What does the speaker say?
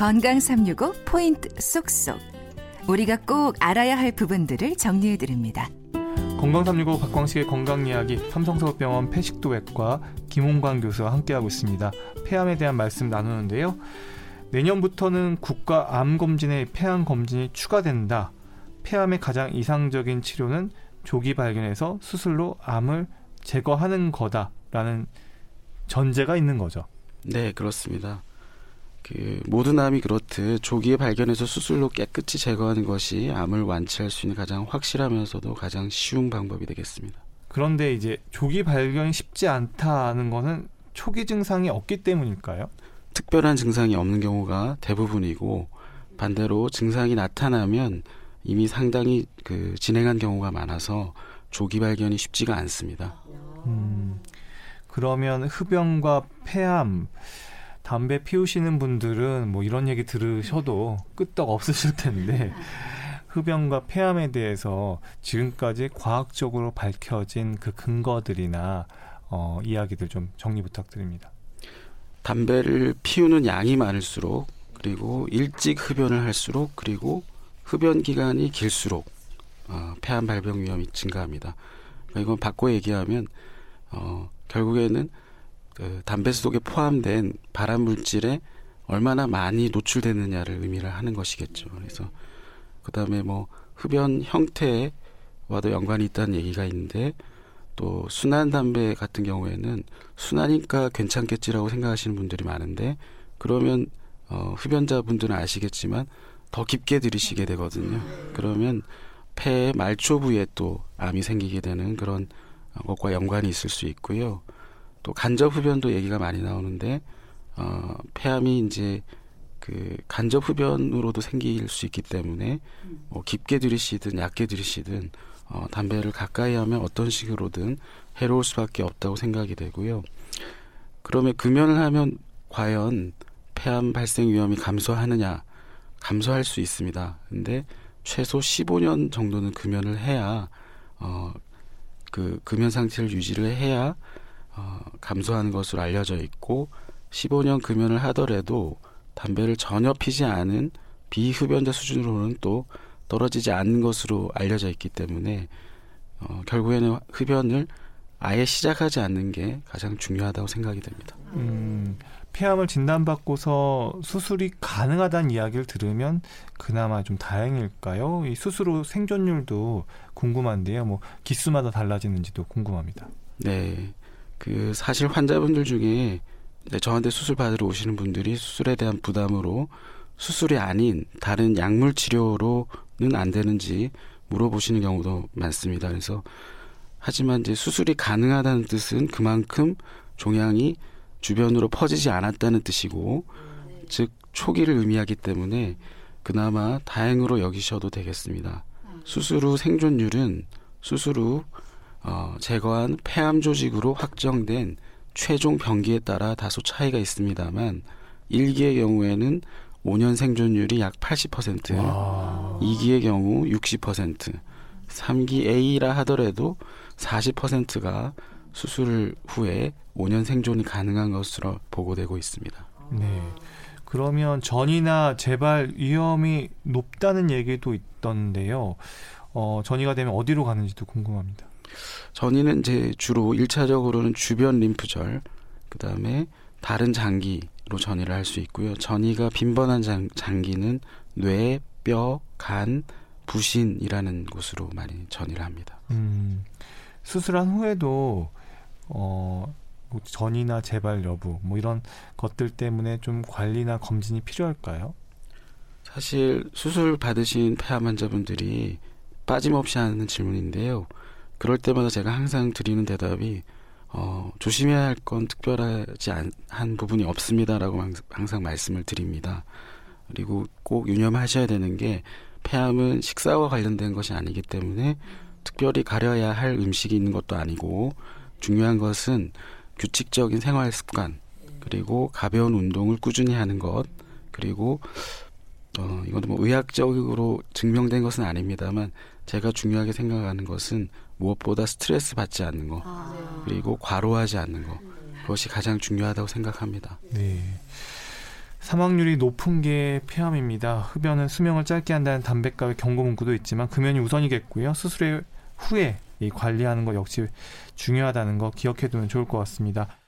건강 365 포인트 쏙쏙. 우리가 꼭 알아야 할 부분들을 정리해 드립니다. 건강 365 박광식의 건강 이야기 삼성서울병원 폐식도외과 김홍광 교수와 함께하고 있습니다. 폐암에 대한 말씀 나누는데요. 내년부터는 국가 암 검진에 폐암 검진이 추가된다. 폐암의 가장 이상적인 치료는 조기 발견해서 수술로 암을 제거하는 거다라는 전제가 있는 거죠. 네, 그렇습니다. 그 모든 암이 그렇듯 조기에 발견해서 수술로 깨끗이 제거하는 것이 암을 완치할 수 있는 가장 확실하면서도 가장 쉬운 방법이 되겠습니다. 그런데 이제 조기 발견이 쉽지 않다는 것은 초기 증상이 없기 때문일까요? 특별한 증상이 없는 경우가 대부분이고 반대로 증상이 나타나면 이미 상당히 그 진행한 경우가 많아서 조기 발견이 쉽지가 않습니다. 음, 그러면 흡연과 폐암 담배 피우시는 분들은 뭐 이런 얘기 들으셔도 끄떡 없으실 텐데 흡연과 폐암에 대해서 지금까지 과학적으로 밝혀진 그 근거들이나 어, 이야기들 좀 정리 부탁드립니다. 담배를 피우는 양이 많을수록 그리고 일찍 흡연을 할수록 그리고 흡연 기간이 길수록 어, 폐암 발병 위험이 증가합니다. 그러니까 이건 바꿔 얘기하면 어, 결국에는 그 담배 속에 포함된 발암 물질에 얼마나 많이 노출되느냐를 의미를 하는 것이겠죠. 그래서 그다음에 뭐 흡연 형태와도 연관이 있다는 얘기가 있는데 또 순한 담배 같은 경우에는 순하니까 괜찮겠지라고 생각하시는 분들이 많은데 그러면 어, 흡연자분들은 아시겠지만 더 깊게 들이시게 되거든요. 그러면 폐의 말초 부위에 또 암이 생기게 되는 그런 것과 연관이 있을 수 있고요. 또 간접 흡연도 얘기가 많이 나오는데 어, 폐암이 이제 그 간접 흡연으로도 생길 수 있기 때문에 뭐 깊게 들이시든 얕게 들이시든 어, 담배를 가까이 하면 어떤 식으로든 해로울 수밖에 없다고 생각이 되고요. 그러면 금연을 하면 과연 폐암 발생 위험이 감소하느냐? 감소할 수 있습니다. 근데 최소 15년 정도는 금연을 해야 어, 그 금연 상태를 유지를 해야 어, 감소하는 것으로 알려져 있고 15년 금연을 하더라도 담배를 전혀 피지 않은 비흡연자 수준으로는 또 떨어지지 않는 것으로 알려져 있기 때문에 어, 결국에는 흡연을 아예 시작하지 않는 게 가장 중요하다고 생각이 됩니다. 음, 폐암을 진단받고서 수술이 가능하다는 이야기를 들으면 그나마 좀 다행일까요? 이 수술 후 생존율도 궁금한데요. 뭐 기수마다 달라지는지도 궁금합니다. 네. 그 사실 환자분들 중에 저한테 수술 받으러 오시는 분들이 수술에 대한 부담으로 수술이 아닌 다른 약물 치료로는 안 되는지 물어보시는 경우도 많습니다. 그래서 하지만 이제 수술이 가능하다는 뜻은 그만큼 종양이 주변으로 퍼지지 않았다는 뜻이고 즉 초기를 의미하기 때문에 그나마 다행으로 여기셔도 되겠습니다. 수술 후 생존율은 수술 후 어, 제거한 폐암 조직으로 확정된 최종 병기에 따라 다소 차이가 있습니다만 1기의 경우에는 5년 생존율이 약 80%, 와. 2기의 경우 60%, 3기 A라 하더라도 40%가 수술 후에 5년 생존이 가능한 것으로 보고되고 있습니다. 네. 그러면 전이나 재발 위험이 높다는 얘기도 있던데요. 어, 전이가 되면 어디로 가는지도 궁금합니다. 전이는 이제 주로 일차적으로는 주변 림프절, 그 다음에 다른 장기로 전이를 할 수 있고요. 전이가 빈번한 장, 장기는 뇌, 뼈, 간, 부신이라는 곳으로 많이 전이를 합니다. 음, 수술한 후에도 어, 뭐 전이나 재발 여부 뭐 이런 것들 때문에 좀 관리나 검진이 필요할까요? 사실 수술 받으신 폐암 환자분들이 빠짐없이 하는 질문인데요. 그럴 때마다 제가 항상 드리는 대답이 어, 조심해야 할 건 특별하지 않, 한 부분이 없습니다라고 항상 말씀을 드립니다. 그리고 꼭 유념하셔야 되는 게 폐암은 식사와 관련된 것이 아니기 때문에 특별히 가려야 할 음식이 있는 것도 아니고 중요한 것은 규칙적인 생활 습관 그리고 가벼운 운동을 꾸준히 하는 것 그리고 어, 이것도 뭐 의학적으로 증명된 것은 아닙니다만 제가 중요하게 생각하는 것은 무엇보다 스트레스 받지 않는 거 아. 그리고 과로하지 않는 거 그것이 가장 중요하다고 생각합니다. 네. 사망률이 높은 게 폐암입니다. 흡연은 수명을 짧게 한다는 담배값의 경고 문구도 있지만 금연이 우선이겠고요. 수술의 후에 이 관리하는 것 역시 중요하다는 거 기억해 두면 좋을 것 같습니다.